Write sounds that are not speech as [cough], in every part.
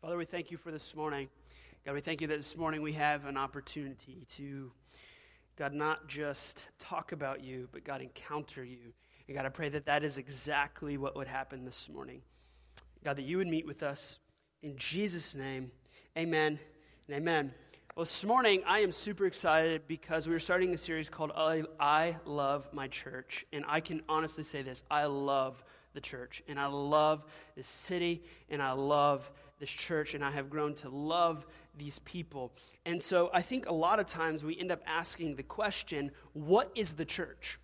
Father, we thank you for this morning. God, we thank you that this morning we have an opportunity to, God, not just talk about you, but God, encounter you. And God, I pray that that is exactly what would happen this morning. God, that you would meet with us in Jesus' name. Amen and amen. Well, this morning I am super excited because we're starting a series called I, I Love My Church. And I can honestly say this I love the church, and I love this city, and I love this church, and I have grown to love these people. And so I think a lot of times we end up asking the question what is the church?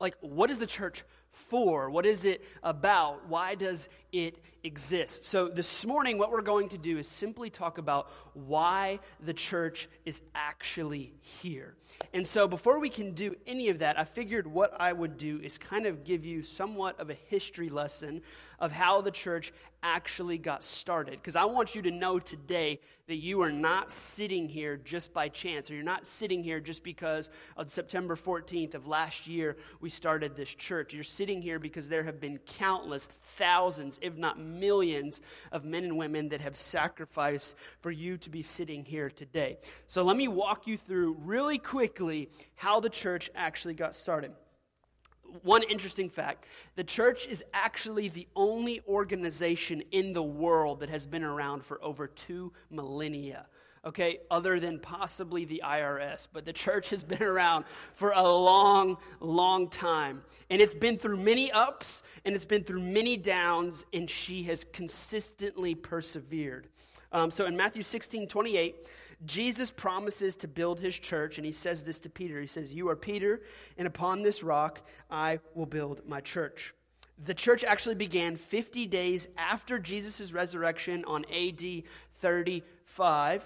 Like, what is the church for? What is it about? Why does it exists. So, this morning, what we're going to do is simply talk about why the church is actually here. And so, before we can do any of that, I figured what I would do is kind of give you somewhat of a history lesson of how the church actually got started. Because I want you to know today that you are not sitting here just by chance, or you're not sitting here just because on September 14th of last year we started this church. You're sitting here because there have been countless, thousands, if not millions, of men and women that have sacrificed for you to be sitting here today. So let me walk you through really quickly how the church actually got started one interesting fact the church is actually the only organization in the world that has been around for over two millennia okay, other than possibly the IRS. But the church has been around for a long, long time. And it's been through many ups and it's been through many downs, and she has consistently persevered. Um, so in Matthew 16 28, Jesus promises to build his church, and he says this to Peter. He says, You are Peter, and upon this rock I will build my church. The church actually began 50 days after Jesus' resurrection on AD 35.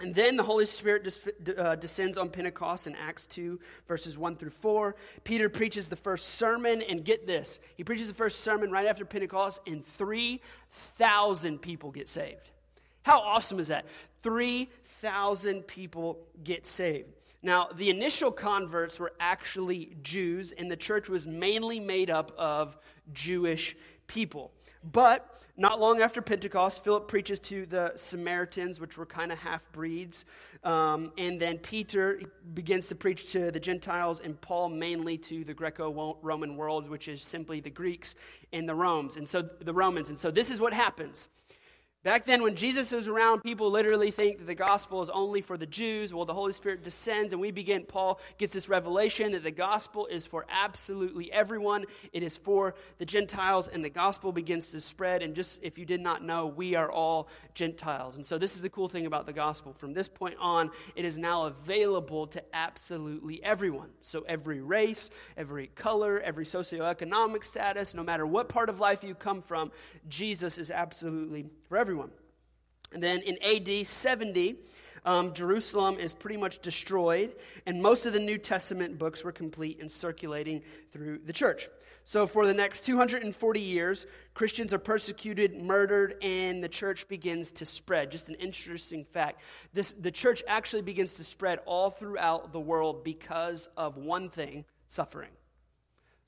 And then the Holy Spirit uh, descends on Pentecost in Acts 2, verses 1 through 4. Peter preaches the first sermon, and get this he preaches the first sermon right after Pentecost, and 3,000 people get saved. How awesome is that? 3,000 people get saved. Now, the initial converts were actually Jews, and the church was mainly made up of Jewish people. But not long after Pentecost, Philip preaches to the Samaritans, which were kind of half breeds. Um, and then Peter begins to preach to the Gentiles, and Paul mainly to the Greco Roman world, which is simply the Greeks and the Romans. And so the Romans. And so this is what happens. Back then, when Jesus was around, people literally think that the gospel is only for the Jews. Well, the Holy Spirit descends, and we begin. Paul gets this revelation that the gospel is for absolutely everyone. It is for the Gentiles, and the gospel begins to spread. And just if you did not know, we are all Gentiles. And so, this is the cool thing about the gospel. From this point on, it is now available to absolutely everyone. So, every race, every color, every socioeconomic status, no matter what part of life you come from, Jesus is absolutely for everyone. And then in AD 70, um, Jerusalem is pretty much destroyed, and most of the New Testament books were complete and circulating through the church. So, for the next 240 years, Christians are persecuted, murdered, and the church begins to spread. Just an interesting fact. This, the church actually begins to spread all throughout the world because of one thing suffering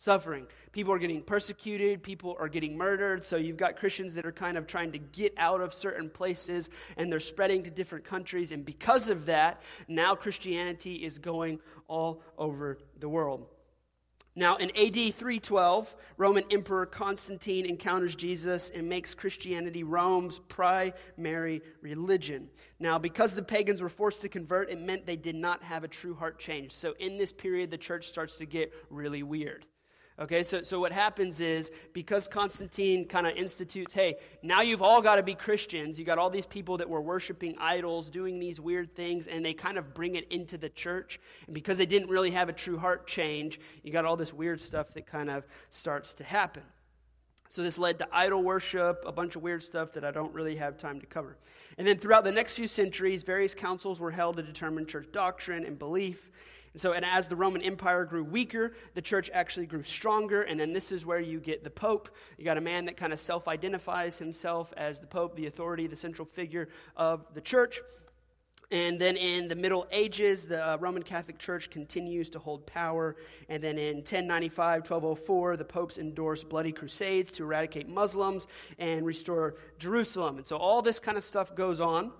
suffering. People are getting persecuted, people are getting murdered. So you've got Christians that are kind of trying to get out of certain places and they're spreading to different countries. And because of that, now Christianity is going all over the world. Now, in AD 312, Roman Emperor Constantine encounters Jesus and makes Christianity Rome's primary religion. Now, because the pagans were forced to convert, it meant they did not have a true heart change. So, in this period, the church starts to get really weird. Okay, so, so what happens is because Constantine kind of institutes, hey, now you've all got to be Christians. You got all these people that were worshiping idols, doing these weird things, and they kind of bring it into the church. And because they didn't really have a true heart change, you got all this weird stuff that kind of starts to happen. So this led to idol worship, a bunch of weird stuff that I don't really have time to cover. And then throughout the next few centuries, various councils were held to determine church doctrine and belief. And so, and as the Roman Empire grew weaker, the church actually grew stronger. And then this is where you get the Pope. You got a man that kind of self identifies himself as the Pope, the authority, the central figure of the church. And then in the Middle Ages, the uh, Roman Catholic Church continues to hold power. And then in 1095, 1204, the popes endorse bloody crusades to eradicate Muslims and restore Jerusalem. And so all this kind of stuff goes on.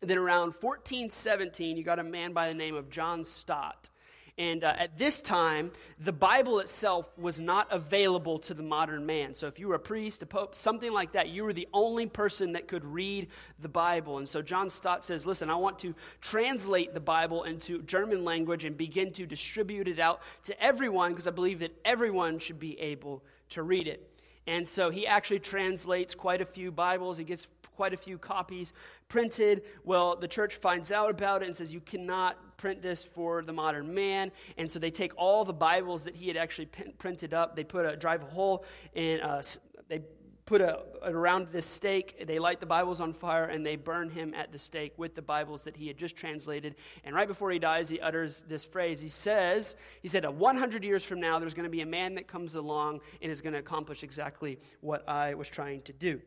And then around 1417, you got a man by the name of John Stott. And uh, at this time, the Bible itself was not available to the modern man. So if you were a priest, a pope, something like that, you were the only person that could read the Bible. And so John Stott says, Listen, I want to translate the Bible into German language and begin to distribute it out to everyone because I believe that everyone should be able to read it. And so he actually translates quite a few Bibles. He gets quite a few copies printed. Well, the church finds out about it and says, You cannot print this for the modern man. And so they take all the Bibles that he had actually printed up, they put a drive a hole in, uh, they put a, around this stake. They light the Bibles on fire and they burn him at the stake with the Bibles that he had just translated. And right before he dies, he utters this phrase. He says, He said, 100 years from now, there's going to be a man that comes along and is going to accomplish exactly what I was trying to do.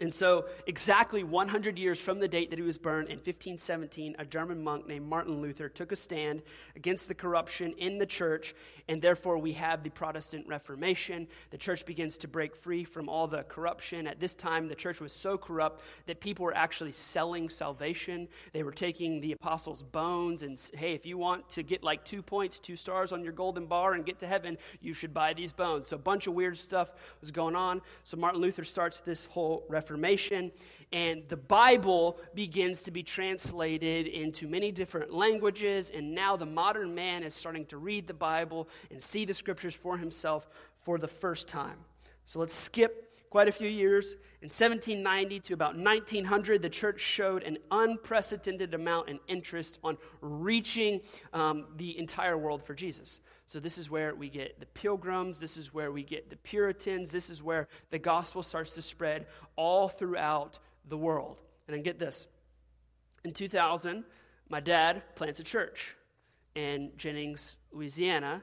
And so, exactly 100 years from the date that he was burned in 1517, a German monk named Martin Luther took a stand against the corruption in the church, and therefore we have the Protestant Reformation. The church begins to break free from all the corruption. At this time, the church was so corrupt that people were actually selling salvation. They were taking the apostles' bones and, hey, if you want to get like two points, two stars on your golden bar and get to heaven, you should buy these bones. So, a bunch of weird stuff was going on. So, Martin Luther starts this whole Reformation Reformation, and the Bible begins to be translated into many different languages, and now the modern man is starting to read the Bible and see the scriptures for himself for the first time. So let's skip quite a few years. In 1790 to about 1900, the church showed an unprecedented amount in interest on reaching um, the entire world for Jesus. So, this is where we get the pilgrims, this is where we get the Puritans, this is where the gospel starts to spread all throughout the world. And then get this in 2000, my dad plants a church in Jennings, Louisiana,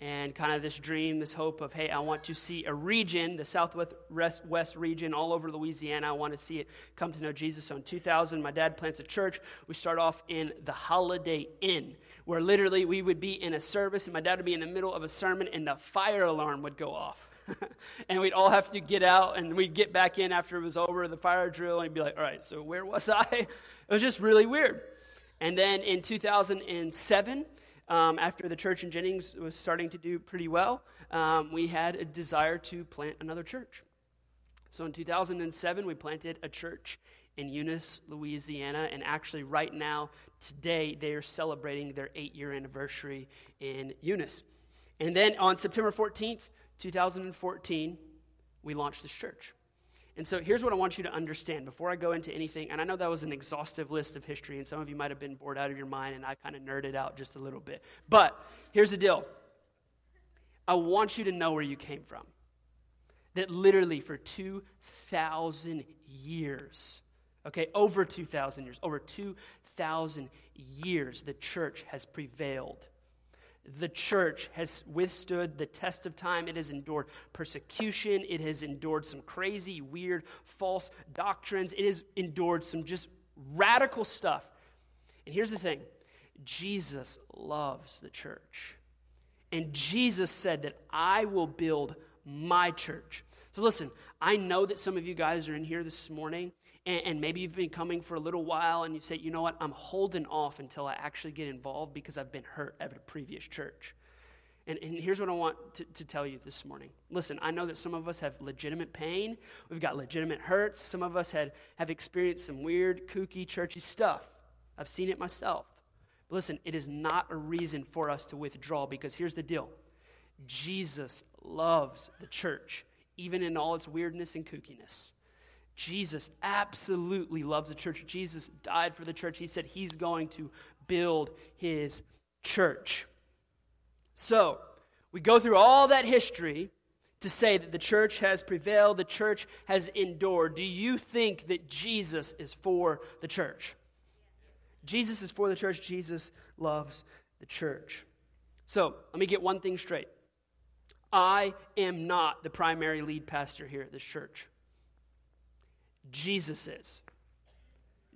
and kind of this dream, this hope of, hey, I want to see a region, the southwest west region, all over Louisiana. I want to see it come to know Jesus. So in 2000, my dad plants a church. We start off in the Holiday Inn, where literally we would be in a service, and my dad would be in the middle of a sermon, and the fire alarm would go off. [laughs] and we'd all have to get out, and we'd get back in after it was over, the fire drill, and he'd be like, all right, so where was I? [laughs] It was just really weird. And then in 2007, um, after the church in Jennings was starting to do pretty well, um, we had a desire to plant another church. So in 2007, we planted a church in Eunice, Louisiana, and actually, right now, today, they are celebrating their eight year anniversary in Eunice. And then on September 14th, 2014, we launched this church. And so here's what I want you to understand before I go into anything. And I know that was an exhaustive list of history, and some of you might have been bored out of your mind, and I kind of nerded out just a little bit. But here's the deal I want you to know where you came from. That literally for 2,000 years, okay, over 2,000 years, over 2,000 years, the church has prevailed the church has withstood the test of time. It has endured persecution. It has endured some crazy, weird, false doctrines. It has endured some just radical stuff. And here's the thing Jesus loves the church. And Jesus said that I will build my church. So listen, I know that some of you guys are in here this morning and, and maybe you've been coming for a little while and you say, you know what, I'm holding off until I actually get involved because I've been hurt at a previous church. And, and, here's what I want to, to, tell you this morning. Listen, I know that some of us have legitimate pain. We've got legitimate hurts. Some of us had, have experienced some weird, kooky, churchy stuff. I've seen it myself. But listen, it is not a reason for us to withdraw because here's the deal Jesus loves the church, even in all its weirdness and kookiness. Jesus absolutely loves the church. Jesus died for the church. He said he's going to build his church. So, we go through all that history to say that the church has prevailed, the church has endured. Do you think that Jesus is for the church? Jesus is for the church. Jesus loves the church. So, let me get one thing straight. I am not the primary lead pastor here at this church. Jesus is.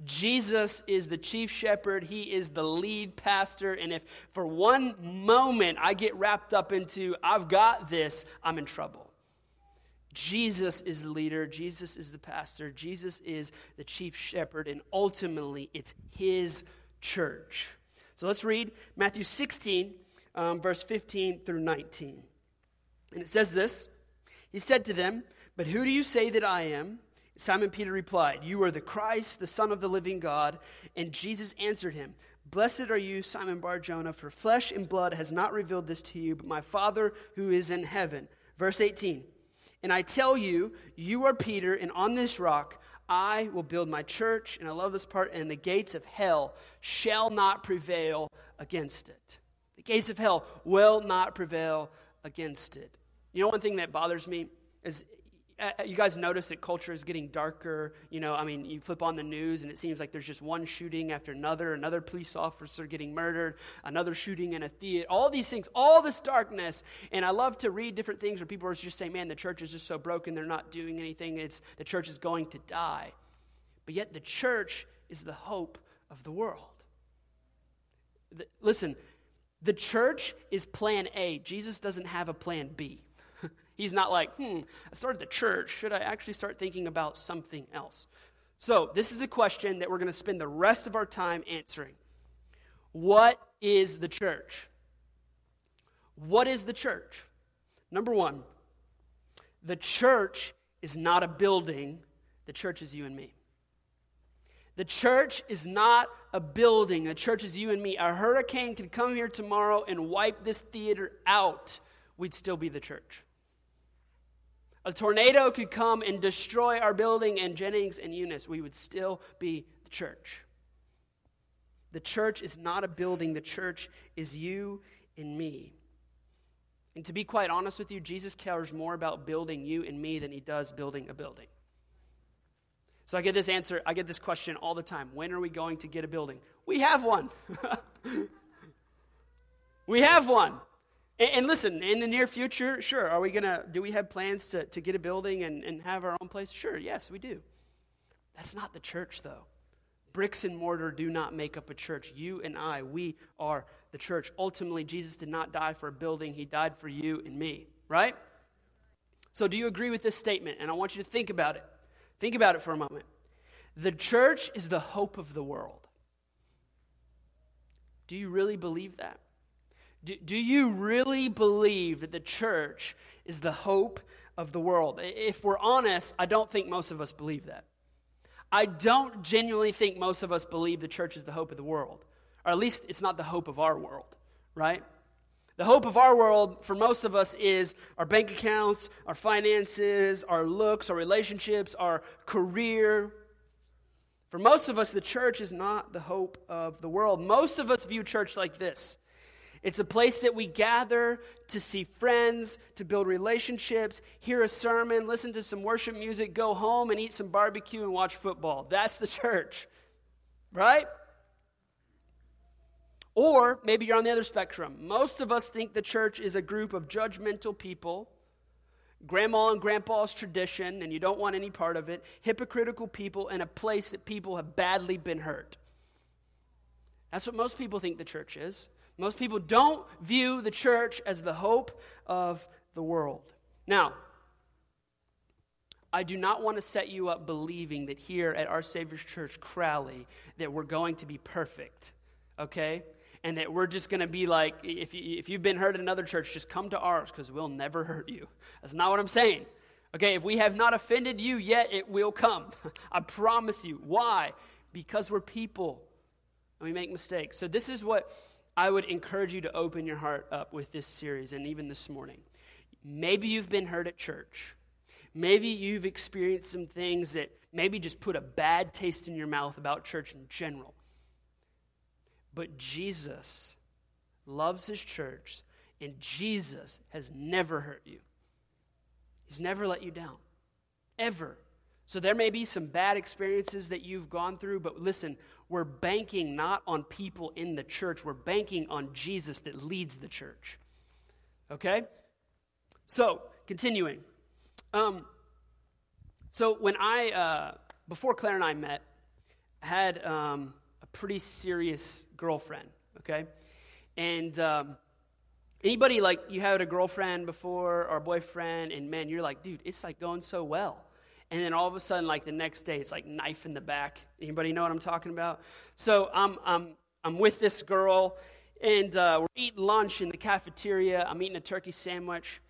Jesus is the chief shepherd. He is the lead pastor. And if for one moment I get wrapped up into, I've got this, I'm in trouble. Jesus is the leader. Jesus is the pastor. Jesus is the chief shepherd. And ultimately, it's his church. So let's read Matthew 16, um, verse 15 through 19. And it says this He said to them, But who do you say that I am? Simon Peter replied, You are the Christ, the Son of the living God. And Jesus answered him, Blessed are you, Simon Bar Jonah, for flesh and blood has not revealed this to you, but my Father who is in heaven. Verse 18 And I tell you, you are Peter, and on this rock I will build my church. And I love this part, and the gates of hell shall not prevail against it. The gates of hell will not prevail against it. You know, one thing that bothers me is Uh, uh, you guys notice that culture is getting darker. You know, I mean, you flip on the news and it seems like there's just one shooting after another, another police officer getting murdered, another shooting in a theater, all these things, all this darkness. And I love to read different things where people are just saying, man, the church is just so broken, they're not doing anything, it's, the church is going to die. But yet the church is the hope of the world. The, listen, the church is plan A. Jesus doesn't have a plan B. He's not like, hmm, I started the church. Should I actually start thinking about something else? So, this is the question that we're going to spend the rest of our time answering. What is the church? What is the church? Number one, the church is not a building, the church is you and me. The church is not a building, the church is you and me. A hurricane could come here tomorrow and wipe this theater out, we'd still be the church. A tornado could come and destroy our building and Jennings and Eunice. We would still be the church. The church is not a building, the church is you and me. And to be quite honest with you, Jesus cares more about building you and me than he does building a building. So I get this answer, I get this question all the time. When are we going to get a building? We have one. [laughs] we have one. And, and, listen, in the near future, sure, are we going to, do we have plans to, to get a building and, and have our own place? Sure, yes, we do. That's not the church, though. Bricks and mortar do not make up a church. You and I, we are the church. Ultimately, Jesus did not die for a building, He died for you and me, right? So, do you agree with this statement? And I want you to think about it. Think about it for a moment. The church is the hope of the world. Do you really believe that? Do, do you really believe that the church is the hope of the world? If we're honest, I don't think most of us believe that. I don't genuinely think most of us believe the church is the hope of the world, or at least it's not the hope of our world, right? The hope of our world for most of us is our bank accounts, our finances, our looks, our relationships, our career. For most of us, the church is not the hope of the world. Most of us view church like this it's a place that we gather to see friends, to build relationships, hear a sermon, listen to some worship music, go home and eat some barbecue and watch football. That's the church, right? Or maybe you're on the other spectrum. Most of us think the church is a group of judgmental people, grandma and grandpa's tradition, and you don't want any part of it, hypocritical people, and a place that people have badly been hurt. That's what most people think the church is. Most people don't view the church as the hope of the world. Now, I do not want to set you up believing that here at our Savior's Church, Crowley, that we're going to be perfect, okay? And that we're just going to be like, if, you, if you've been hurt at another church, just come to ours because we'll never hurt you. That's not what I'm saying. Okay, if we have not offended you yet, it will come. [laughs] I promise you. Why? Because we're people and we make mistakes. So, this is what I would encourage you to open your heart up with this series and even this morning. Maybe you've been hurt at church. Maybe you've experienced some things that maybe just put a bad taste in your mouth about church in general. But Jesus loves his church, and Jesus has never hurt you. He's never let you down, ever. So there may be some bad experiences that you've gone through, but listen, we're banking not on people in the church, we're banking on Jesus that leads the church. Okay? So, continuing. Um, so, when I, uh, before Claire and I met, had um, a pretty serious girlfriend, okay? And um, anybody like you had a girlfriend before or boyfriend, and man, you're like, dude, it's like going so well. And then all of a sudden, like the next day, it's like knife in the back. Anybody know what I'm talking about? So I'm, I'm, I'm with this girl, and uh, we're eating lunch in the cafeteria. I'm eating a turkey sandwich,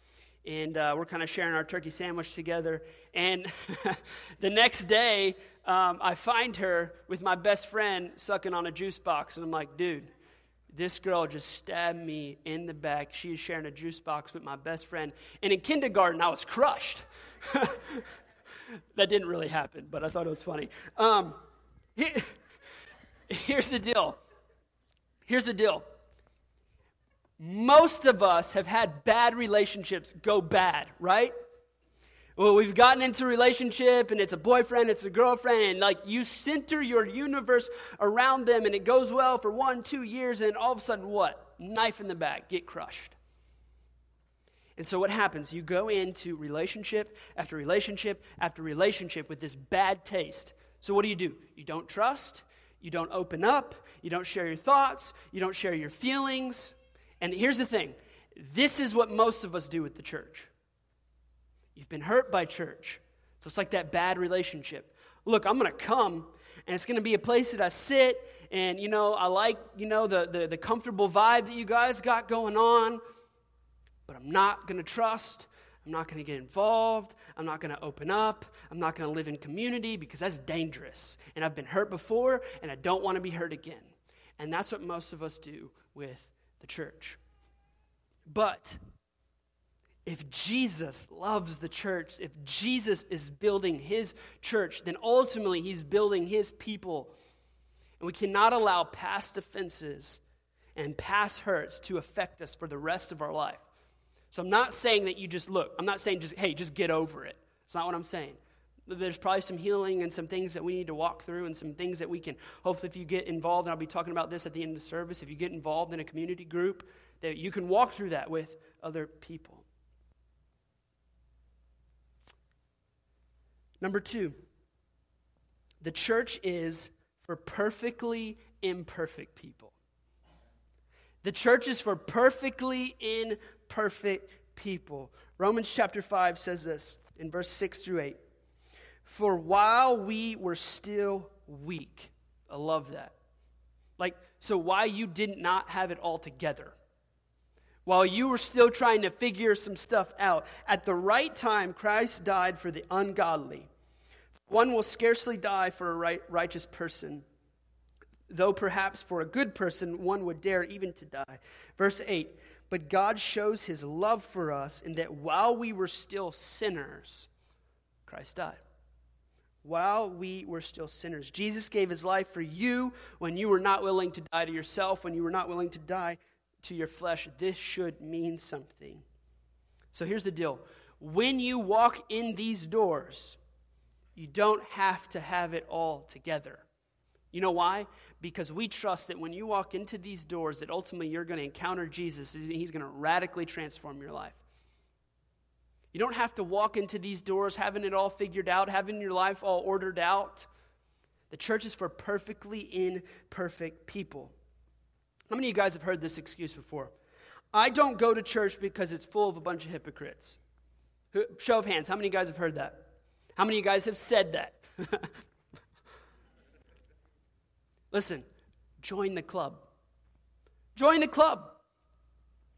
and uh, we're kind of sharing our turkey sandwich together. And [laughs] the next day, um, I find her with my best friend sucking on a juice box, and I'm like, dude, this girl just stabbed me in the back. She is sharing a juice box with my best friend. And in kindergarten, I was crushed. [laughs] that didn't really happen, but I thought it was funny. Um, [laughs] here's the deal. Here's the deal. Most of us have had bad relationships go bad, right? Well, we've gotten into a relationship and it's a boyfriend, it's a girlfriend, and like you center your universe around them and it goes well for one, two years, and all of a sudden, what? Knife in the back, get crushed. And so what happens? You go into relationship after relationship after relationship with this bad taste. So what do you do? You don't trust, you don't open up, you don't share your thoughts, you don't share your feelings. And here's the thing this is what most of us do with the church. You've been hurt by church. So it's like that bad relationship. Look, I'm going to come, and it's going to be a place that I sit, and, you know, I like, you know, the, the, the comfortable vibe that you guys got going on, but I'm not going to trust. I'm not going to get involved. I'm not going to open up. I'm not going to live in community because that's dangerous. And I've been hurt before, and I don't want to be hurt again. And that's what most of us do with the church. But if Jesus loves the church, if Jesus is building his church, then ultimately he's building his people. And we cannot allow past offenses and past hurts to affect us for the rest of our life. So I'm not saying that you just look, I'm not saying just, hey, just get over it. It's not what I'm saying. There's probably some healing and some things that we need to walk through, and some things that we can, hopefully, if you get involved, and I'll be talking about this at the end of the service, if you get involved in a community group, that you can walk through that with other people. Number two, the church is for perfectly imperfect people. The church is for perfectly imperfect people. Romans chapter 5 says this in verse 6 through 8. For while we were still weak, I love that. Like, so why you did not have it all together. While you were still trying to figure some stuff out, at the right time, Christ died for the ungodly. One will scarcely die for a right, righteous person, though perhaps for a good person one would dare even to die. Verse 8 But God shows his love for us in that while we were still sinners, Christ died. While we were still sinners, Jesus gave his life for you when you were not willing to die to yourself, when you were not willing to die to your flesh. This should mean something. So here's the deal when you walk in these doors, you don't have to have it all together. You know why? Because we trust that when you walk into these doors, that ultimately you're going to encounter Jesus. and He's going to radically transform your life. You don't have to walk into these doors having it all figured out, having your life all ordered out. The church is for perfectly imperfect people. How many of you guys have heard this excuse before? I don't go to church because it's full of a bunch of hypocrites. Show of hands, how many of you guys have heard that? How many of you guys have said that? [laughs] Listen, join the club. Join the club.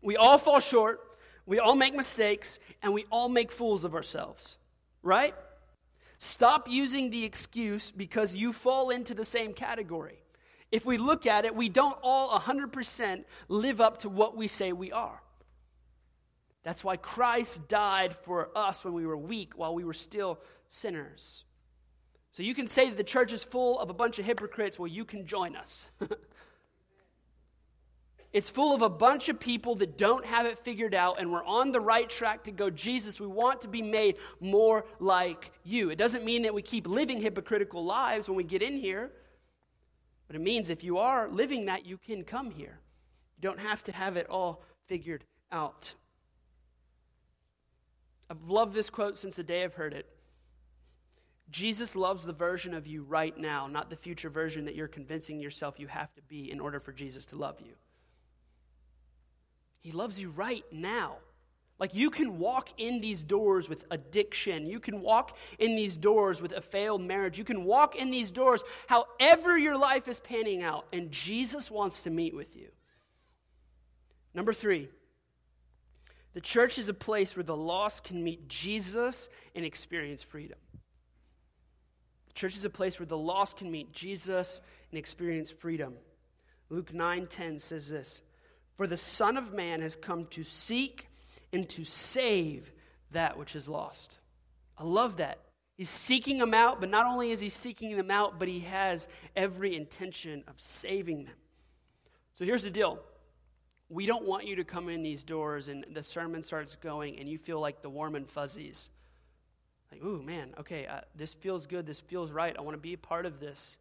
We all fall short, we all make mistakes, and we all make fools of ourselves, right? Stop using the excuse because you fall into the same category. If we look at it, we don't all 100% live up to what we say we are. That's why Christ died for us when we were weak while we were still sinners. So you can say that the church is full of a bunch of hypocrites. Well, you can join us. [laughs] it's full of a bunch of people that don't have it figured out, and we're on the right track to go, Jesus, we want to be made more like you. It doesn't mean that we keep living hypocritical lives when we get in here, but it means if you are living that, you can come here. You don't have to have it all figured out. I've loved this quote since the day I've heard it. Jesus loves the version of you right now, not the future version that you're convincing yourself you have to be in order for Jesus to love you. He loves you right now. Like you can walk in these doors with addiction. You can walk in these doors with a failed marriage. You can walk in these doors however your life is panning out, and Jesus wants to meet with you. Number three, the church is a place where the lost can meet Jesus and experience freedom. Church is a place where the lost can meet Jesus and experience freedom. Luke 9:10 says this, "For the Son of man has come to seek and to save that which is lost. I love that. He's seeking them out, but not only is he seeking them out, but he has every intention of saving them. So here's the deal. We don't want you to come in these doors and the sermon starts going and you feel like the warm and fuzzies. Like, ooh, man, okay, uh, this feels good. This feels right. I want to be a part of this.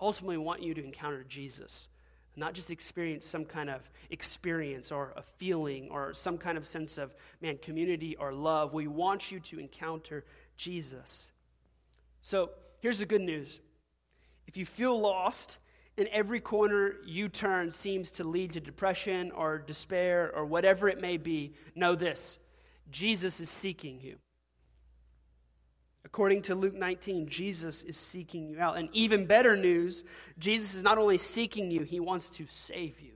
Ultimately, we want you to encounter Jesus not just experience some kind of experience or a feeling or some kind of sense of, man, community or love. We want you to encounter Jesus. So here's the good news if you feel lost, and every corner you turn seems to lead to depression or despair or whatever it may be, know this Jesus is seeking you. According to Luke 19, Jesus is seeking you out. And even better news, Jesus is not only seeking you, he wants to save you.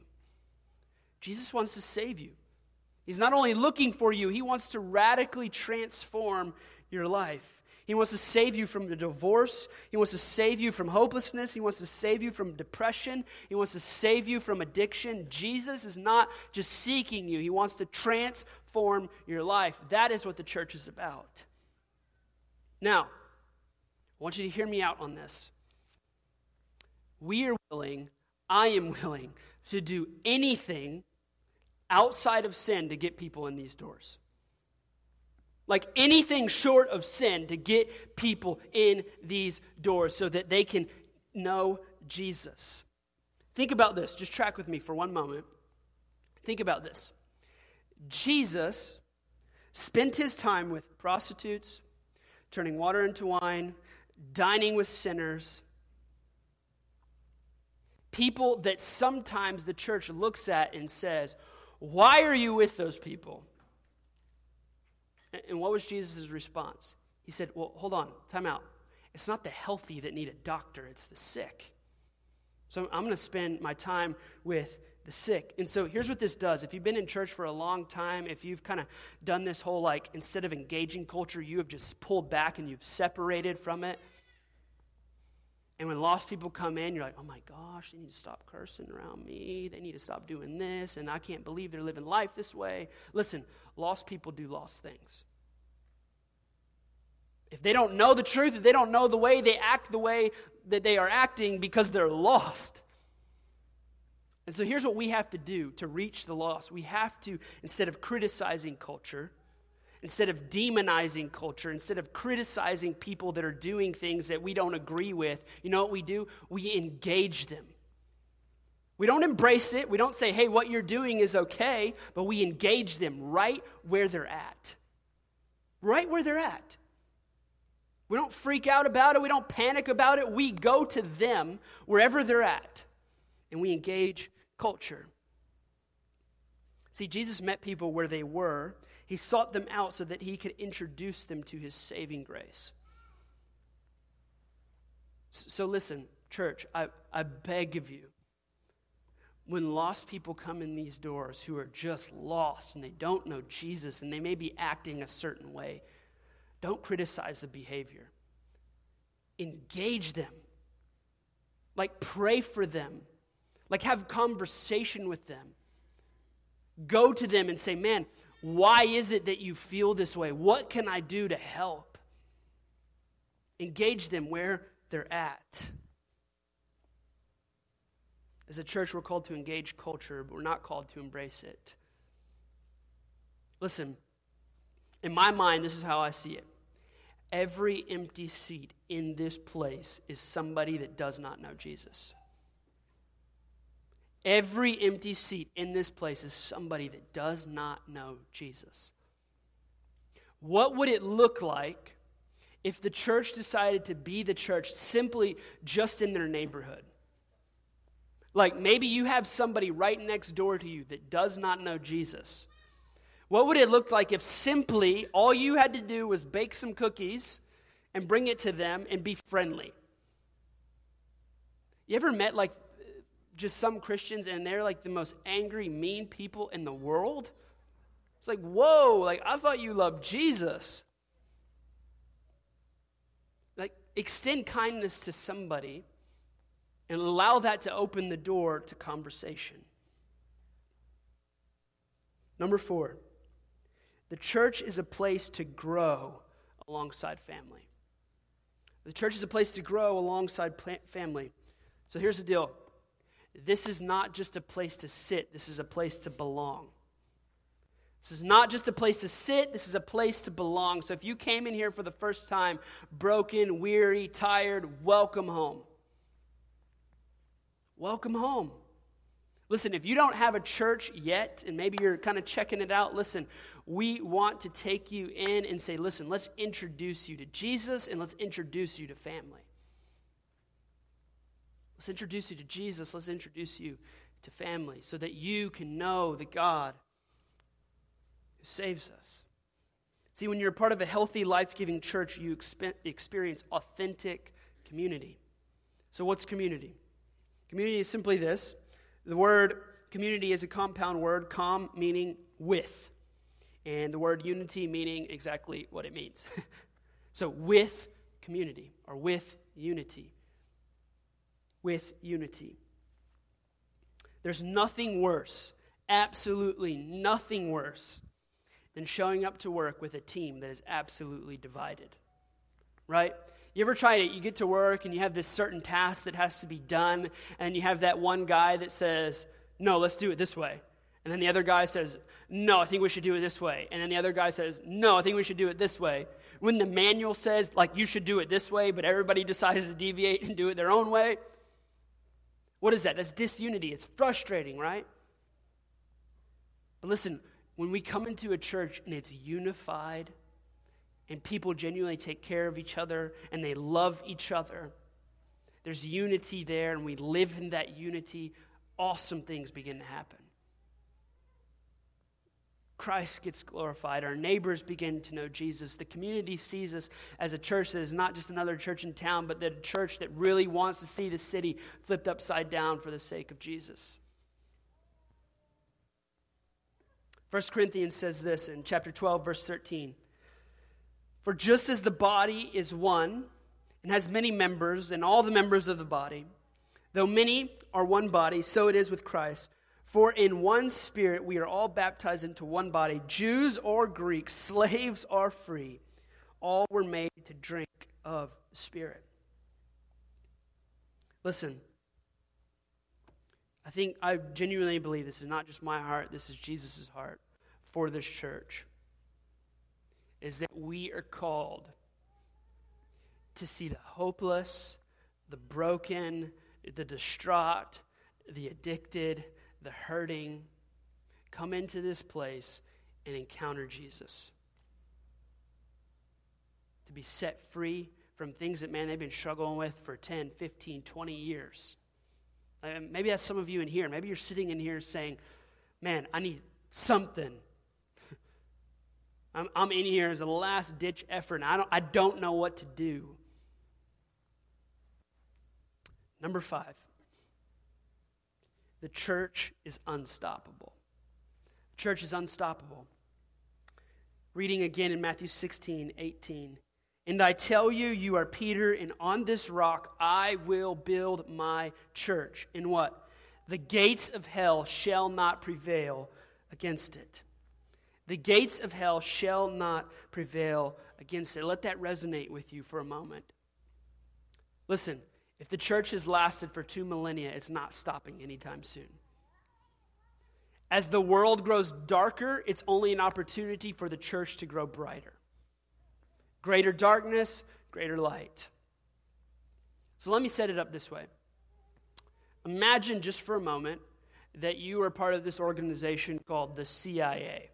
Jesus wants to save you. He's not only looking for you, he wants to radically transform your life. He wants to save you from the divorce. He wants to save you from hopelessness. He wants to save you from depression. He wants to save you from addiction. Jesus is not just seeking you, he wants to transform your life. That is what the church is about. Now, I want you to hear me out on this. We are willing, I am willing, to do anything outside of sin to get people in these doors. Like anything short of sin to get people in these doors so that they can know Jesus. Think about this. Just track with me for one moment. Think about this. Jesus spent his time with prostitutes, turning water into wine, dining with sinners. People that sometimes the church looks at and says, Why are you with those people? And what was Jesus' response? He said, Well, hold on, time out. It's not the healthy that need a doctor, it's the sick. So I'm going to spend my time with the sick. And so here's what this does. If you've been in church for a long time, if you've kind of done this whole like, instead of engaging culture, you have just pulled back and you've separated from it. And when lost people come in, you're like, oh my gosh, they need to stop cursing around me. They need to stop doing this. And I can't believe they're living life this way. Listen, lost people do lost things. If they don't know the truth, if they don't know the way, they act the way that they are acting because they're lost. And so here's what we have to do to reach the lost. We have to, instead of criticizing culture, instead of demonizing culture, instead of criticizing people that are doing things that we don't agree with, you know what we do? We engage them. We don't embrace it. We don't say, hey, what you're doing is okay, but we engage them right where they're at. Right where they're at. We don't freak out about it. We don't panic about it. We go to them wherever they're at and we engage culture. See, Jesus met people where they were. He sought them out so that he could introduce them to his saving grace. So, listen, church, I, I beg of you, when lost people come in these doors who are just lost and they don't know Jesus and they may be acting a certain way, don't criticize the behavior. Engage them. Like, pray for them like, have conversation with them. Go to them and say, Man, why is it that you feel this way? What can I do to help? Engage them where they're at. As a church, we're called to engage culture, but we're not called to embrace it. Listen, in my mind, this is how I see it. Every empty seat in this place is somebody that does not know Jesus. Every empty seat in this place is somebody that does not know Jesus. What would it look like if the church decided to be the church simply just in their neighborhood. Like maybe you have somebody right next door to you that does not know Jesus. What would it look like if simply all you had to do was bake some cookies and bring it to them and be friendly? You ever met like just some Christians and they're like the most angry, mean people in the world? It's like, whoa, like I thought you loved Jesus. Like, extend kindness to somebody and allow that to open the door to conversation. Number four, the church is a place to grow alongside family. The church is a place to grow alongside family. So here's the deal this is not just a place to sit, this is a place to belong. This is not just a place to sit, this is a place to belong. So if you came in here for the first time, broken, weary, tired, welcome home. Welcome home. Listen, if you don't have a church yet, and maybe you're kind of checking it out, listen, we want to take you in and say, listen, let's introduce you to Jesus and let's introduce you to family. Let's introduce you to Jesus. Let's introduce you to family so that you can know the God who saves us. See, when you're a part of a healthy, life giving church, you experience authentic community. So, what's community? Community is simply this the word community is a compound word, com meaning with, and the word unity meaning exactly what it means. [laughs] so, with community or with unity with unity. There's nothing worse, absolutely nothing worse, than showing up to work with a team that is absolutely divided. Right? You ever try it? You get to work and you have this certain task that has to be done, and you have that one guy that says, No, let's do it this way. And then the other guy says, No, I think we should do it this way. And then the other guy says, No, I think we should do it this way. When the manual says, like, you should do it this way, but everybody [laughs] decides to deviate and do it their own way, what is that? That's disunity. It's frustrating, right? But listen, when we come into a church and it's unified and people genuinely take care of each other and they love each other, there's unity there and we live in that unity, awesome things begin to happen. Christ gets glorified. Our neighbors begin to know Jesus. The community sees us as a church that is not just another church in town, but the church that really wants to see the city flipped upside down for the sake of Jesus. 1 Corinthians says this in chapter 12, verse 13 For just as the body is one and has many members, and all the members of the body, though many are one body, so it is with Christ. For in one spirit we are all baptized into one body, Jews or Greeks, slaves or free. All were made to drink of the Spirit. Listen, I think I genuinely believe this is not just my heart, this is Jesus' heart for this church. Is that we are called to see the hopeless, the broken, the distraught, the addicted, the hurting, come into this place and encounter Jesus. To be set free from things that, man, they've been struggling with for 10, 15, 20 years. Uh, maybe that's some of you in here. Maybe you're sitting in here saying, man, I need something. I'm, I'm in here as a last ditch effort, and I don't, I don't know what to do. Number five, the church is unstoppable. The church is unstoppable. Reading again in Matthew 16, 18. And I tell you, you are Peter, and on this rock I will build my church. And what? The gates of hell shall not prevail against it. The gates of hell shall not prevail against it. Let that resonate with you for a moment. Listen, if the church has lasted for two millennia, it's not stopping anytime soon. As the world grows darker, it's only an opportunity for the church to grow brighter. Greater darkness, greater light. So let me set it up this way. Imagine just for a moment that you are part of this organization called the CIA.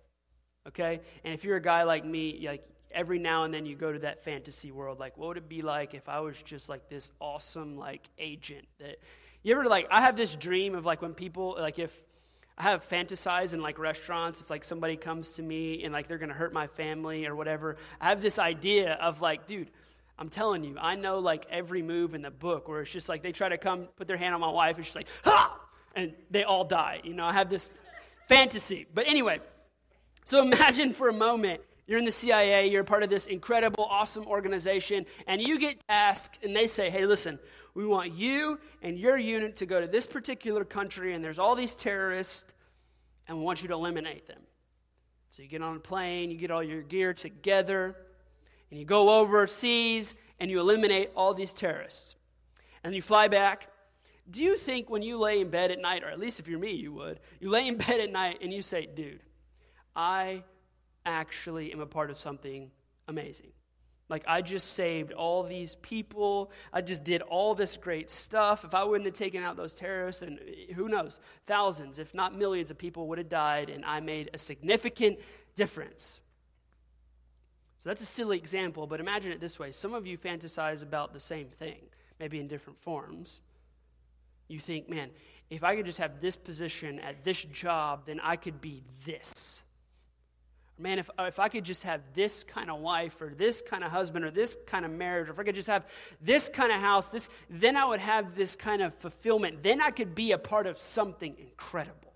Okay? And if you're a guy like me, like every now and then you go to that fantasy world. Like, what would it be like if I was just like this awesome like agent that you ever like I have this dream of like when people like if I have fantasize in like restaurants if like somebody comes to me and like they're gonna hurt my family or whatever. I have this idea of like, dude, I'm telling you, I know like every move in the book where it's just like they try to come put their hand on my wife and she's like, ha! And they all die. You know, I have this fantasy. But anyway, so imagine for a moment you're in the CIA, you're part of this incredible, awesome organization, and you get tasked, and they say, hey, listen, we want you and your unit to go to this particular country, and there's all these terrorists, and we want you to eliminate them. So you get on a plane, you get all your gear together, and you go overseas, and you eliminate all these terrorists. And you fly back. Do you think when you lay in bed at night, or at least if you're me, you would, you lay in [laughs] bed at night and you say, dude, I actually am a part of something amazing. Like, I just saved all these people. I just did all this great stuff. If I wouldn't have taken out those terrorists, and eh, who knows, thousands, if not millions of people would have died, and I made a significant difference. So that's a silly example, but imagine it this way. Some of you fantasize about the same thing, maybe in different forms. You think, man, if I could just have this position at this job, then I could be this man, if, if I could just have this kind of wife or this kind of husband or this kind of marriage, or if I could just have this kind of house, this, then I would have this kind of fulfillment. Then I could be a part of something incredible.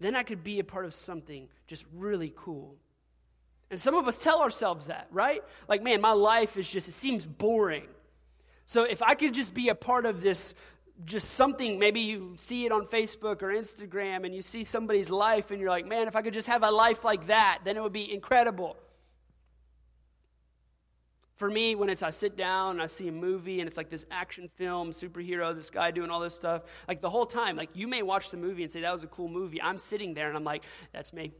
Then I could be a part of something just really cool. And some of us tell ourselves that, right? Like, man, my life is just, it seems boring. So if I could just be a part of this just something, maybe you see it on Facebook or Instagram and you see somebody's life and you're like, man, if I could just have a life like that, then it would be incredible. For me, when it's I sit down and I see a movie and it's like this action film, superhero, this guy doing all this stuff, like the whole time, like you may watch the movie and say, that was a cool movie. I'm sitting there and I'm like, that's me.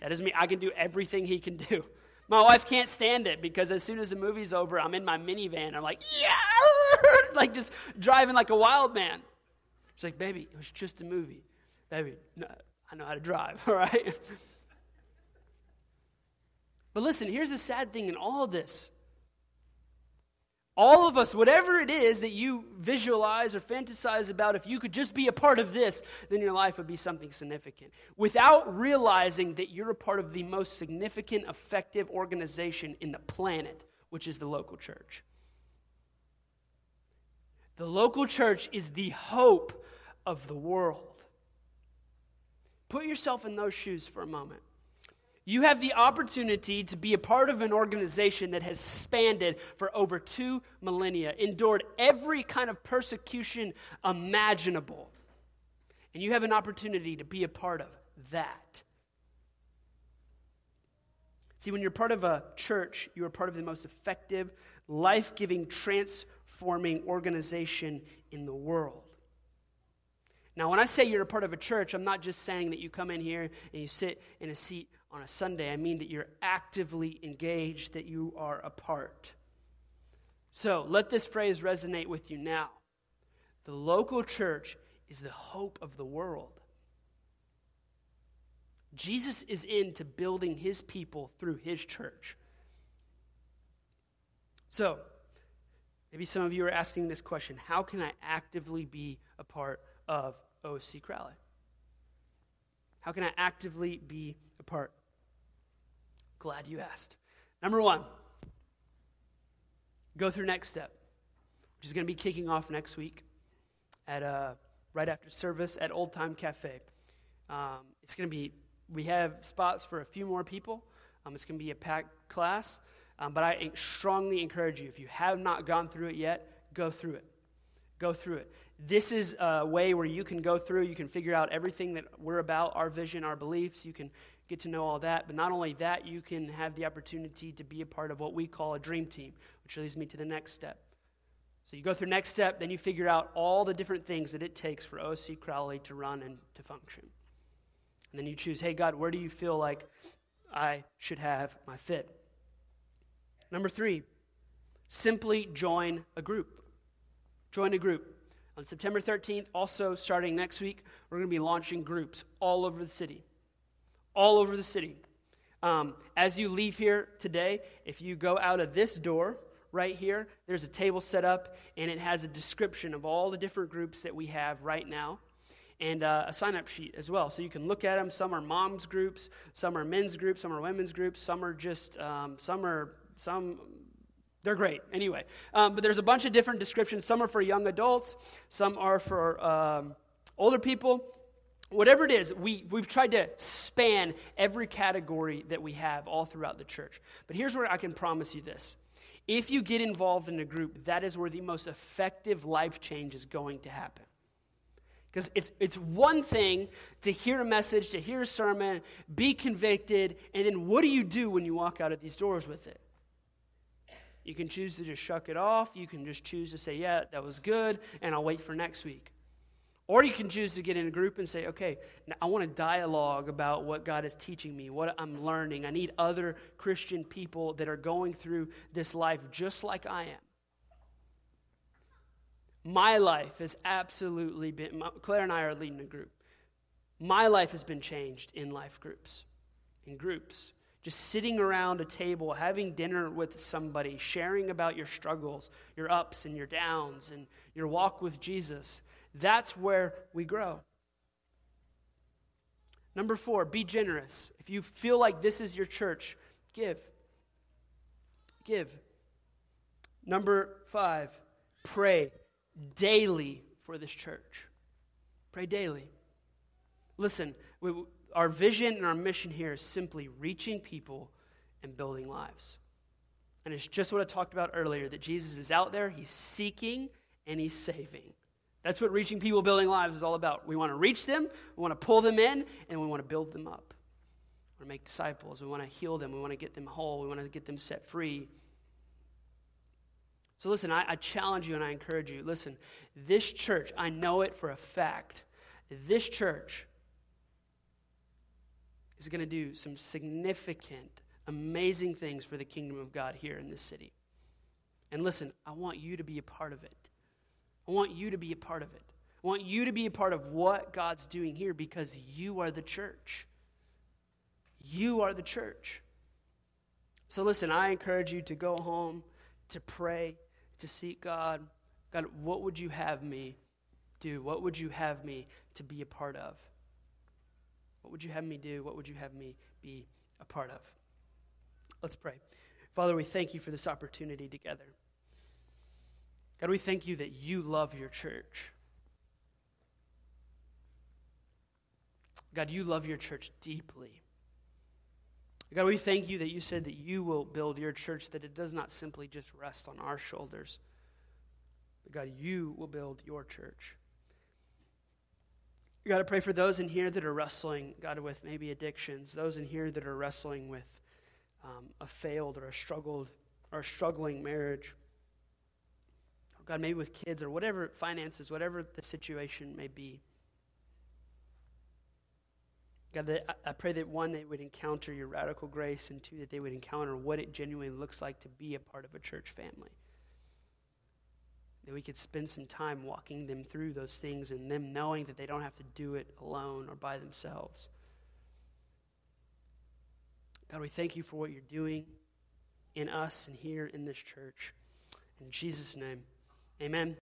That is me. I can do everything he can do. My wife can't stand it because as soon as the movie's over, I'm in my minivan. I'm like, yeah, [laughs] like just driving like a wild man. She's like, baby, it was just a movie. Baby, no, I know how to drive, [laughs] all right? But listen, here's the sad thing in all of this. All of us, whatever it is that you visualize or fantasize about, if you could just be a part of this, then your life would be something significant. Without realizing that you're a part of the most significant, effective organization in the planet, which is the local church. The local church is the hope of the world. Put yourself in those shoes for a moment. You have the opportunity to be a part of an organization that has spanned for over two millennia, endured every kind of persecution imaginable. And you have an opportunity to be a part of that. See, when you're part of a church, you are part of the most effective, life giving, transforming organization in the world. Now, when I say you're a part of a church, I'm not just saying that you come in here and you sit in a seat on a Sunday. I mean that you're actively engaged, that you are a part. So let this phrase resonate with you now. The local church is the hope of the world. Jesus is into building his people through his church. So, maybe some of you are asking this question How can I actively be a part of OFC Crowley? How can I actively be a part? Glad you asked. Number one, go through next step, which is going to be kicking off next week at uh, right after service at Old Time Cafe. Um, it's going to be we have spots for a few more people. Um, it's going to be a packed class, um, but I strongly encourage you if you have not gone through it yet, go through it. Go through it. This is a way where you can go through, you can figure out everything that we're about, our vision, our beliefs. You can get to know all that. But not only that, you can have the opportunity to be a part of what we call a dream team, which leads me to the next step. So you go through next step, then you figure out all the different things that it takes for OC Crowley to run and to function. And then you choose, hey, God, where do you feel like I should have my fit? Number three, simply join a group. Join a group. On September 13th, also starting next week, we're going to be launching groups all over the city. All over the city. Um, as you leave here today, if you go out of this door right here, there's a table set up, and it has a description of all the different groups that we have right now and uh, a sign up sheet as well. So you can look at them. Some are moms groups, some are men's groups, some are women's groups, some are just, um, some are, some, they're great anyway. Um, but there's a bunch of different descriptions. Some are for young adults, some are for um, older people. Whatever it is, we, we've tried to span every category that we have all throughout the church. But here's where I can promise you this. If you get involved in a group, that is where the most effective life change is going to happen. Because it's, it's one thing to hear a message, to hear a sermon, be convicted, and then what do you do when you walk out of these doors with it? You can choose to just shuck it off. You can just choose to say, yeah, that was good, and I'll wait for next week. Or you can choose to get in a group and say, okay, I want to dialogue about what God is teaching me, what I'm learning. I need other Christian people that are going through this life just like I am. My life has absolutely been, Claire and I are leading a group. My life has been changed in life groups, in groups. Just sitting around a table, having dinner with somebody, sharing about your struggles, your ups and your downs, and your walk with Jesus. That's where we grow. Number four, be generous. If you feel like this is your church, give. Give. Number five, pray daily for this church. Pray daily. Listen, we, our vision and our mission here is simply reaching people and building lives. And it's just what I talked about earlier that Jesus is out there, he's seeking and he's saving. That's what reaching people, building lives is all about. We want to reach them, we want to pull them in, and we want to build them up. We want to make disciples, we want to heal them, we want to get them whole, we want to get them set free. So, listen, I, I, challenge you and I encourage you. Listen, this church, I know it for a fact. This church is going to do some significant, amazing things for the kingdom of God here in this city. And listen, I want you to be a part of it. I want you to be a part of it. I want you to be a part of what God's doing here because you are the church. You are the church. So, listen, I encourage you to go home, to pray, to seek God. God, what would you have me do? What would you have me to be a part of? What would you have me do? What would you have me be a part of? Let's pray. Father, we thank you for this opportunity together. God, we thank you that you love your church. God, you love your church deeply. God, we thank you that you said that you will build your church, that it does not simply just rest on our shoulders. But God, you will build your church. God, I pray for those in here that are wrestling, God, with maybe addictions, those in here that are wrestling with um, a failed or a struggled or a struggling marriage. God, maybe with kids or whatever finances, whatever the situation may be. God, that I pray that one, they would encounter your radical grace, and two, that they would encounter what it genuinely looks like to be a part of a church family. That we could spend some time walking them through those things and them knowing that they don't have to do it alone or by themselves. God, we thank you for what you're doing in us and here in this church. In Jesus' name, amen.